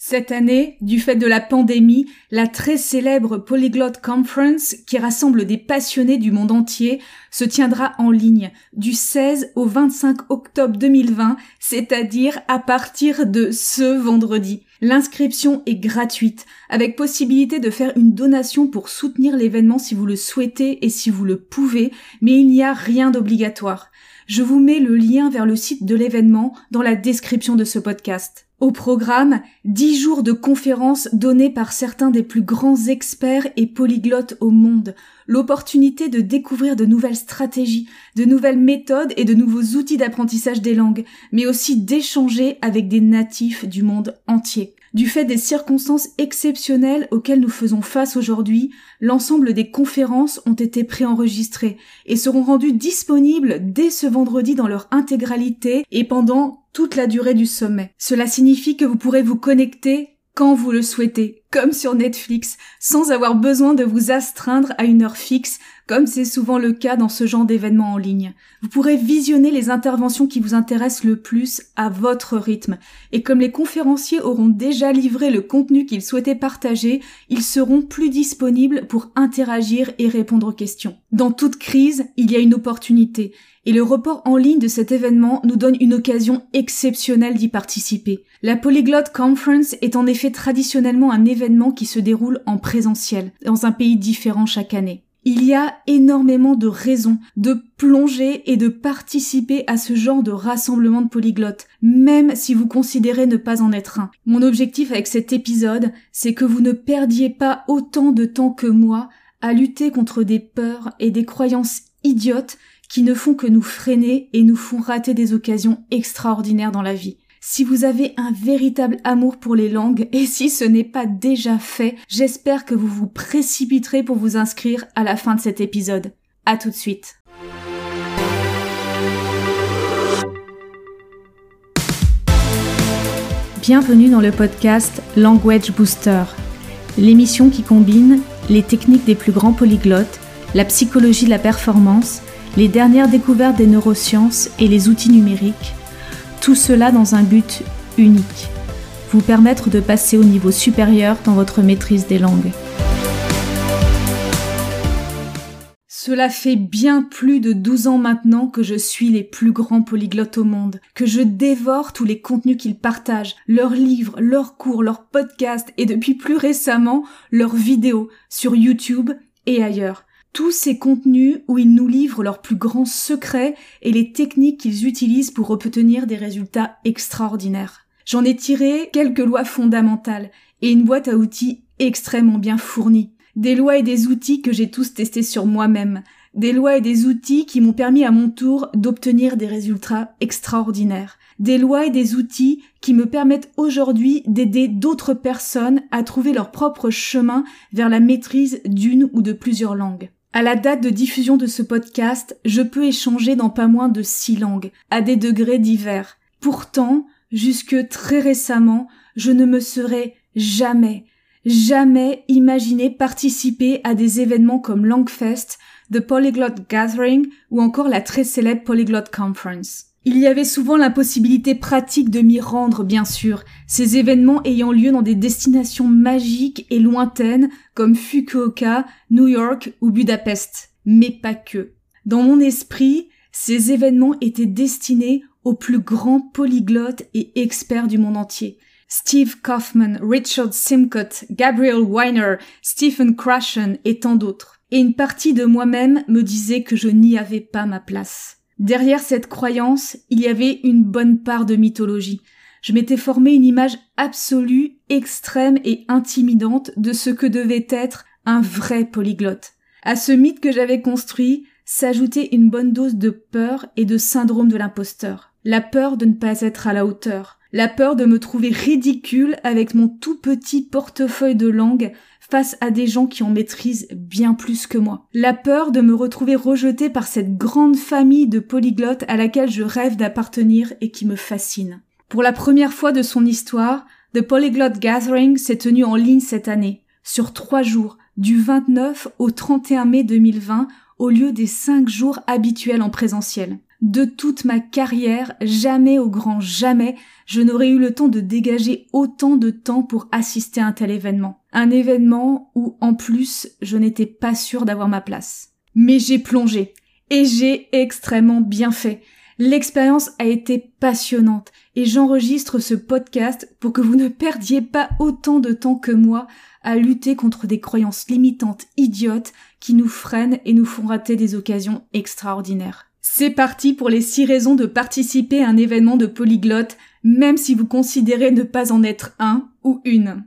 Cette année, du fait de la pandémie, la très célèbre Polyglot Conference, qui rassemble des passionnés du monde entier, se tiendra en ligne du 16 au 25 octobre 2020, c'est-à-dire à partir de ce vendredi. L'inscription est gratuite, avec possibilité de faire une donation pour soutenir l'événement si vous le souhaitez et si vous le pouvez, mais il n'y a rien d'obligatoire. Je vous mets le lien vers le site de l'événement dans la description de ce podcast. Au programme, dix jours de conférences données par certains des plus grands experts et polyglottes au monde, l'opportunité de découvrir de nouvelles stratégies, de nouvelles méthodes et de nouveaux outils d'apprentissage des langues, mais aussi d'échanger avec des natifs du monde entier. Du fait des circonstances exceptionnelles auxquelles nous faisons face aujourd'hui, l'ensemble des conférences ont été préenregistrées et seront rendues disponibles dès ce vendredi dans leur intégralité et pendant toute la durée du sommet. Cela signifie que vous pourrez vous connecter quand vous le souhaitez, comme sur Netflix, sans avoir besoin de vous astreindre à une heure fixe, comme c'est souvent le cas dans ce genre d'événements en ligne. Vous pourrez visionner les interventions qui vous intéressent le plus à votre rythme, et comme les conférenciers auront déjà livré le contenu qu'ils souhaitaient partager, ils seront plus disponibles pour interagir et répondre aux questions. Dans toute crise, il y a une opportunité, et le report en ligne de cet événement nous donne une occasion exceptionnelle d'y participer. La Polyglot Conference est en effet traditionnellement un événement qui se déroule en présentiel, dans un pays différent chaque année. Il y a énormément de raisons de plonger et de participer à ce genre de rassemblement de polyglottes, même si vous considérez ne pas en être un. Mon objectif avec cet épisode, c'est que vous ne perdiez pas autant de temps que moi à lutter contre des peurs et des croyances idiotes qui ne font que nous freiner et nous font rater des occasions extraordinaires dans la vie. Si vous avez un véritable amour pour les langues, et si ce n'est pas déjà fait, j'espère que vous vous précipiterez pour vous inscrire à la fin de cet épisode. À tout de suite. Bienvenue dans le podcast Language Booster, l'émission qui combine les techniques des plus grands polyglottes, la psychologie de la performance, les dernières découvertes des neurosciences et les outils numériques, tout cela dans un but unique, vous permettre de passer au niveau supérieur dans votre maîtrise des langues. Cela fait bien plus de 12 ans maintenant que je suis les plus grands polyglottes au monde, que je dévore tous les contenus qu'ils partagent, leurs livres, leurs cours, leurs podcasts et depuis plus récemment leurs vidéos sur YouTube et ailleurs tous ces contenus où ils nous livrent leurs plus grands secrets et les techniques qu'ils utilisent pour obtenir des résultats extraordinaires. J'en ai tiré quelques lois fondamentales et une boîte à outils extrêmement bien fournie. Des lois et des outils que j'ai tous testés sur moi-même. Des lois et des outils qui m'ont permis à mon tour d'obtenir des résultats extraordinaires. Des lois et des outils qui me permettent aujourd'hui d'aider d'autres personnes à trouver leur propre chemin vers la maîtrise d'une ou de plusieurs langues. À la date de diffusion de ce podcast, je peux échanger dans pas moins de six langues, à des degrés divers. Pourtant, jusque très récemment, je ne me serais jamais, jamais imaginé participer à des événements comme Langfest, The Polyglot Gathering ou encore la très célèbre Polyglot Conference. Il y avait souvent l'impossibilité pratique de m'y rendre, bien sûr, ces événements ayant lieu dans des destinations magiques et lointaines comme Fukuoka, New York ou Budapest. Mais pas que. Dans mon esprit, ces événements étaient destinés aux plus grands polyglottes et experts du monde entier. Steve Kaufman, Richard Simcott, Gabriel Weiner, Stephen Krashen et tant d'autres. Et une partie de moi-même me disait que je n'y avais pas ma place. Derrière cette croyance, il y avait une bonne part de mythologie. Je m'étais formé une image absolue, extrême et intimidante de ce que devait être un vrai polyglotte. À ce mythe que j'avais construit s'ajoutait une bonne dose de peur et de syndrome de l'imposteur. La peur de ne pas être à la hauteur. La peur de me trouver ridicule avec mon tout petit portefeuille de langue face à des gens qui en maîtrisent bien plus que moi. La peur de me retrouver rejetée par cette grande famille de polyglottes à laquelle je rêve d'appartenir et qui me fascine. Pour la première fois de son histoire, The Polyglot Gathering s'est tenu en ligne cette année, sur trois jours, du 29 au 31 mai 2020, au lieu des cinq jours habituels en présentiel. De toute ma carrière, jamais au grand jamais, je n'aurais eu le temps de dégager autant de temps pour assister à un tel événement. Un événement où, en plus, je n'étais pas sûre d'avoir ma place. Mais j'ai plongé. Et j'ai extrêmement bien fait. L'expérience a été passionnante et j'enregistre ce podcast pour que vous ne perdiez pas autant de temps que moi à lutter contre des croyances limitantes idiotes qui nous freinent et nous font rater des occasions extraordinaires. C'est parti pour les six raisons de participer à un événement de polyglotte, même si vous considérez ne pas en être un ou une.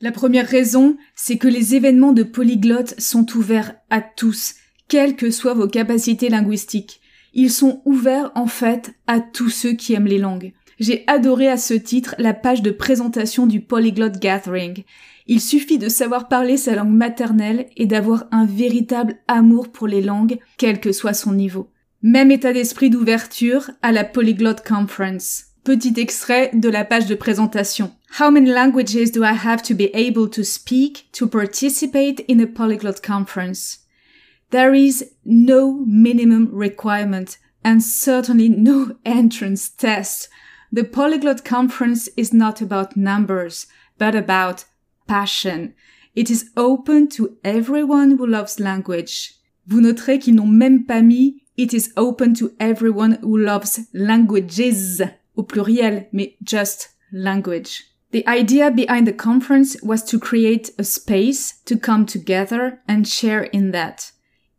La première raison, c'est que les événements de polyglotte sont ouverts à tous, quelles que soient vos capacités linguistiques. Ils sont ouverts en fait à tous ceux qui aiment les langues. J'ai adoré à ce titre la page de présentation du Polyglot Gathering. Il suffit de savoir parler sa langue maternelle et d'avoir un véritable amour pour les langues, quel que soit son niveau. Même état d'esprit d'ouverture à la Polyglot Conference. Petit extrait de la page de présentation. How many languages do I have to be able to speak to participate in a polyglot conference? There is no minimum requirement and certainly no entrance test. The polyglot conference is not about numbers, but about passion. It is open to everyone who loves language. Vous noterez qu'ils n'ont même pas mis It is open to everyone who loves languages au pluriel, mais just language. The idea behind the conference was to create a space to come together and share in that.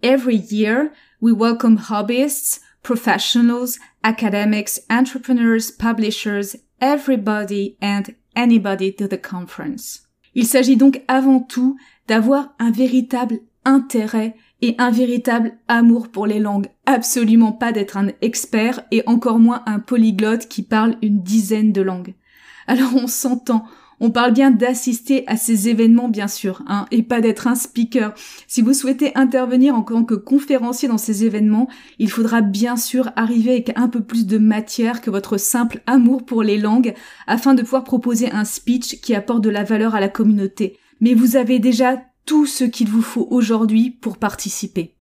Every year, we welcome hobbyists, professionals, academics, entrepreneurs, publishers, everybody and anybody to the conference. Il s'agit donc avant tout d'avoir un véritable intérêt et un véritable amour pour les langues. Absolument pas d'être un expert et encore moins un polyglotte qui parle une dizaine de langues. Alors on s'entend, on parle bien d'assister à ces événements bien sûr, hein, et pas d'être un speaker. Si vous souhaitez intervenir en tant que conférencier dans ces événements, il faudra bien sûr arriver avec un peu plus de matière que votre simple amour pour les langues afin de pouvoir proposer un speech qui apporte de la valeur à la communauté. Mais vous avez déjà tout ce qu'il vous faut aujourd'hui pour participer.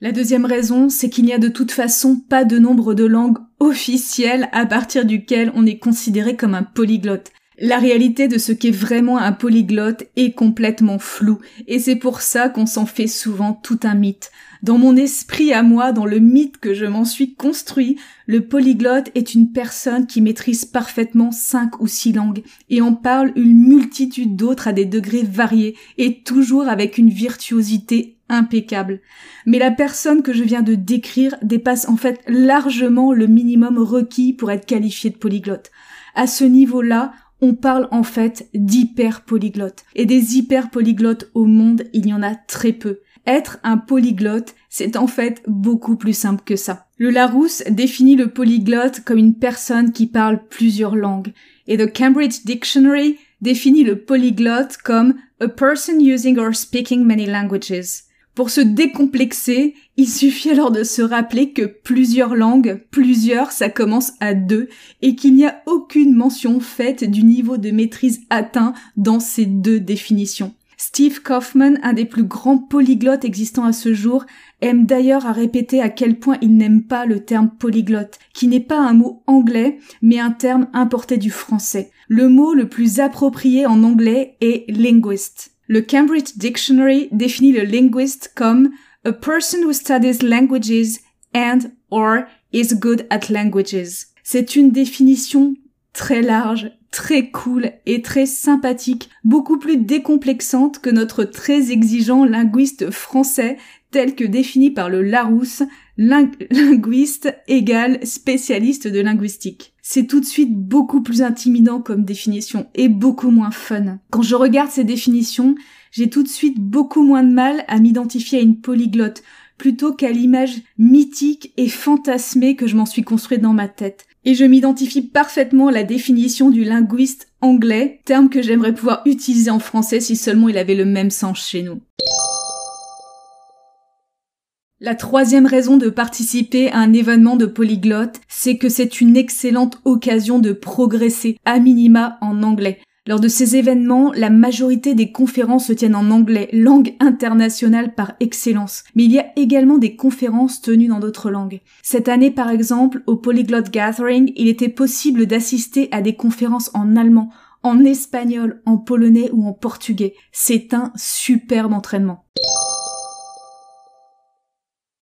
La deuxième raison, c'est qu'il n'y a de toute façon pas de nombre de langues officielles à partir duquel on est considéré comme un polyglotte. La réalité de ce qu'est vraiment un polyglotte est complètement floue, et c'est pour ça qu'on s'en fait souvent tout un mythe. Dans mon esprit à moi, dans le mythe que je m'en suis construit, le polyglotte est une personne qui maîtrise parfaitement cinq ou six langues, et en parle une multitude d'autres à des degrés variés, et toujours avec une virtuosité impeccable. Mais la personne que je viens de décrire dépasse en fait largement le minimum requis pour être qualifié de polyglotte. À ce niveau-là, on parle en fait d'hyper polyglottes. Et des hyper polyglottes au monde, il y en a très peu. Être un polyglotte, c'est en fait beaucoup plus simple que ça. Le Larousse définit le polyglotte comme une personne qui parle plusieurs langues. Et The Cambridge Dictionary définit le polyglotte comme a person using or speaking many languages. Pour se décomplexer, il suffit alors de se rappeler que plusieurs langues, plusieurs, ça commence à deux, et qu'il n'y a aucune mention faite du niveau de maîtrise atteint dans ces deux définitions. Steve Kaufman, un des plus grands polyglottes existants à ce jour, aime d'ailleurs à répéter à quel point il n'aime pas le terme polyglotte, qui n'est pas un mot anglais, mais un terme importé du français. Le mot le plus approprié en anglais est linguist. Le Cambridge Dictionary définit le linguist comme a person who studies languages and or is good at languages. C'est une définition très large, très cool et très sympathique, beaucoup plus décomplexante que notre très exigeant linguiste français tel que défini par le Larousse, linguiste égale spécialiste de linguistique. C'est tout de suite beaucoup plus intimidant comme définition et beaucoup moins fun. Quand je regarde ces définitions, j'ai tout de suite beaucoup moins de mal à m'identifier à une polyglotte plutôt qu'à l'image mythique et fantasmée que je m'en suis construite dans ma tête. Et je m'identifie parfaitement à la définition du linguiste anglais, terme que j'aimerais pouvoir utiliser en français si seulement il avait le même sens chez nous. La troisième raison de participer à un événement de polyglotte, c'est que c'est une excellente occasion de progresser à minima en anglais. Lors de ces événements, la majorité des conférences se tiennent en anglais, langue internationale par excellence. Mais il y a également des conférences tenues dans d'autres langues. Cette année, par exemple, au Polyglot Gathering, il était possible d'assister à des conférences en allemand, en espagnol, en polonais ou en portugais. C'est un superbe entraînement.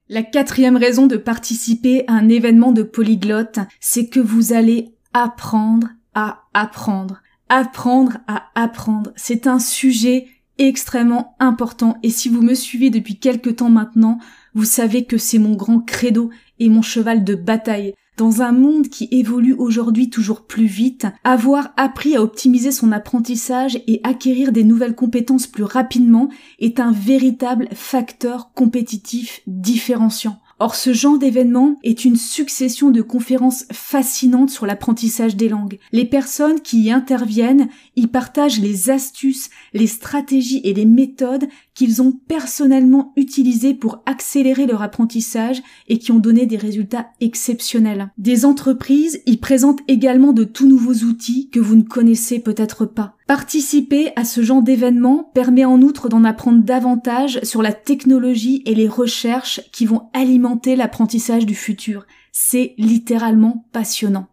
La quatrième raison de participer à un événement de polyglotte, c'est que vous allez apprendre à apprendre. Apprendre à apprendre. C'est un sujet extrêmement important et si vous me suivez depuis quelque temps maintenant, vous savez que c'est mon grand credo et mon cheval de bataille. Dans un monde qui évolue aujourd'hui toujours plus vite, avoir appris à optimiser son apprentissage et acquérir des nouvelles compétences plus rapidement est un véritable facteur compétitif différenciant. Or, ce genre d'événement est une succession de conférences fascinantes sur l'apprentissage des langues. Les personnes qui y interviennent y partagent les astuces, les stratégies et les méthodes qu'ils ont personnellement utilisées pour accélérer leur apprentissage et qui ont donné des résultats exceptionnels. Des entreprises y présentent également de tout nouveaux outils que vous ne connaissez peut-être pas. Participer à ce genre d'événement permet en outre d'en apprendre davantage sur la technologie et les recherches qui vont alimenter l'apprentissage du futur. C'est littéralement passionnant.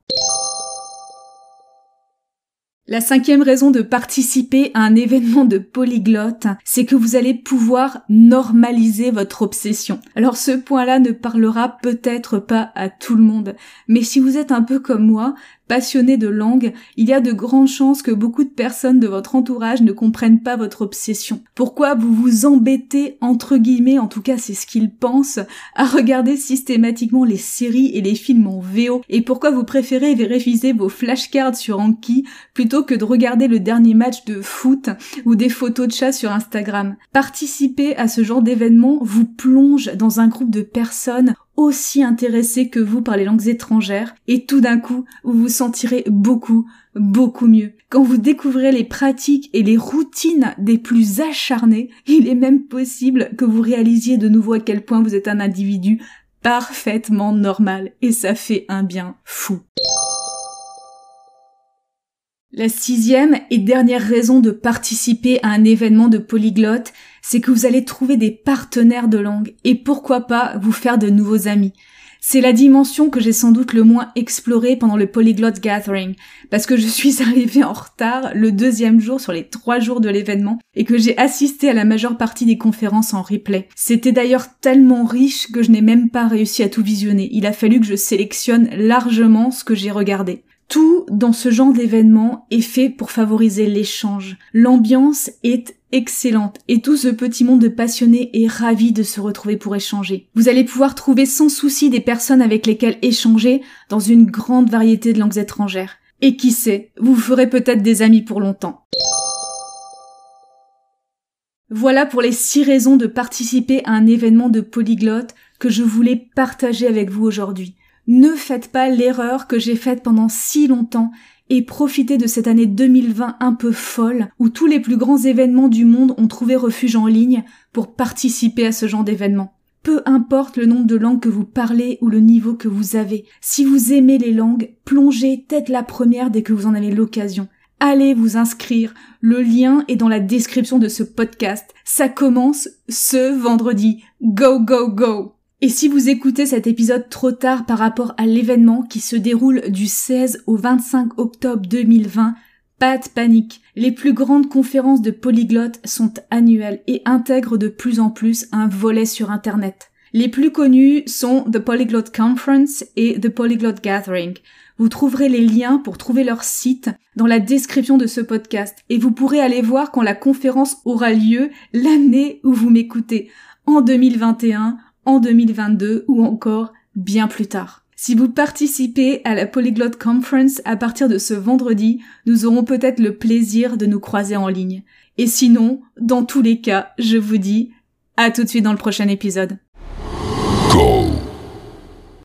La cinquième raison de participer à un événement de polyglotte, c'est que vous allez pouvoir normaliser votre obsession. Alors ce point-là ne parlera peut-être pas à tout le monde, mais si vous êtes un peu comme moi, passionné de langue, il y a de grandes chances que beaucoup de personnes de votre entourage ne comprennent pas votre obsession. Pourquoi vous vous embêtez, entre guillemets, en tout cas c'est ce qu'ils pensent, à regarder systématiquement les séries et les films en VO, et pourquoi vous préférez vérifier vos flashcards sur Anki plutôt que de regarder le dernier match de foot ou des photos de chats sur Instagram? Participer à ce genre d'événement vous plonge dans un groupe de personnes aussi intéressé que vous par les langues étrangères et tout d'un coup vous vous sentirez beaucoup, beaucoup mieux. Quand vous découvrez les pratiques et les routines des plus acharnés, il est même possible que vous réalisiez de nouveau à quel point vous êtes un individu parfaitement normal et ça fait un bien fou. La sixième et dernière raison de participer à un événement de polyglotte, c'est que vous allez trouver des partenaires de langue et pourquoi pas vous faire de nouveaux amis. C'est la dimension que j'ai sans doute le moins explorée pendant le Polyglot Gathering, parce que je suis arrivée en retard le deuxième jour sur les trois jours de l'événement et que j'ai assisté à la majeure partie des conférences en replay. C'était d'ailleurs tellement riche que je n'ai même pas réussi à tout visionner. Il a fallu que je sélectionne largement ce que j'ai regardé. Tout dans ce genre d'événement est fait pour favoriser l'échange. L'ambiance est excellente et tout ce petit monde de passionnés est ravi de se retrouver pour échanger. Vous allez pouvoir trouver sans souci des personnes avec lesquelles échanger dans une grande variété de langues étrangères. Et qui sait, vous ferez peut-être des amis pour longtemps. Voilà pour les six raisons de participer à un événement de polyglotte que je voulais partager avec vous aujourd'hui. Ne faites pas l'erreur que j'ai faite pendant si longtemps et profitez de cette année 2020 un peu folle où tous les plus grands événements du monde ont trouvé refuge en ligne pour participer à ce genre d'événement. Peu importe le nombre de langues que vous parlez ou le niveau que vous avez, si vous aimez les langues, plongez tête la première dès que vous en avez l'occasion. Allez vous inscrire, le lien est dans la description de ce podcast. Ça commence ce vendredi. Go, go, go et si vous écoutez cet épisode trop tard par rapport à l'événement qui se déroule du 16 au 25 octobre 2020, pas de panique. Les plus grandes conférences de polyglottes sont annuelles et intègrent de plus en plus un volet sur Internet. Les plus connus sont The Polyglot Conference et The Polyglot Gathering. Vous trouverez les liens pour trouver leur site dans la description de ce podcast et vous pourrez aller voir quand la conférence aura lieu l'année où vous m'écoutez, en 2021, en 2022 ou encore bien plus tard. Si vous participez à la Polyglot Conference à partir de ce vendredi, nous aurons peut-être le plaisir de nous croiser en ligne. Et sinon, dans tous les cas, je vous dis à tout de suite dans le prochain épisode.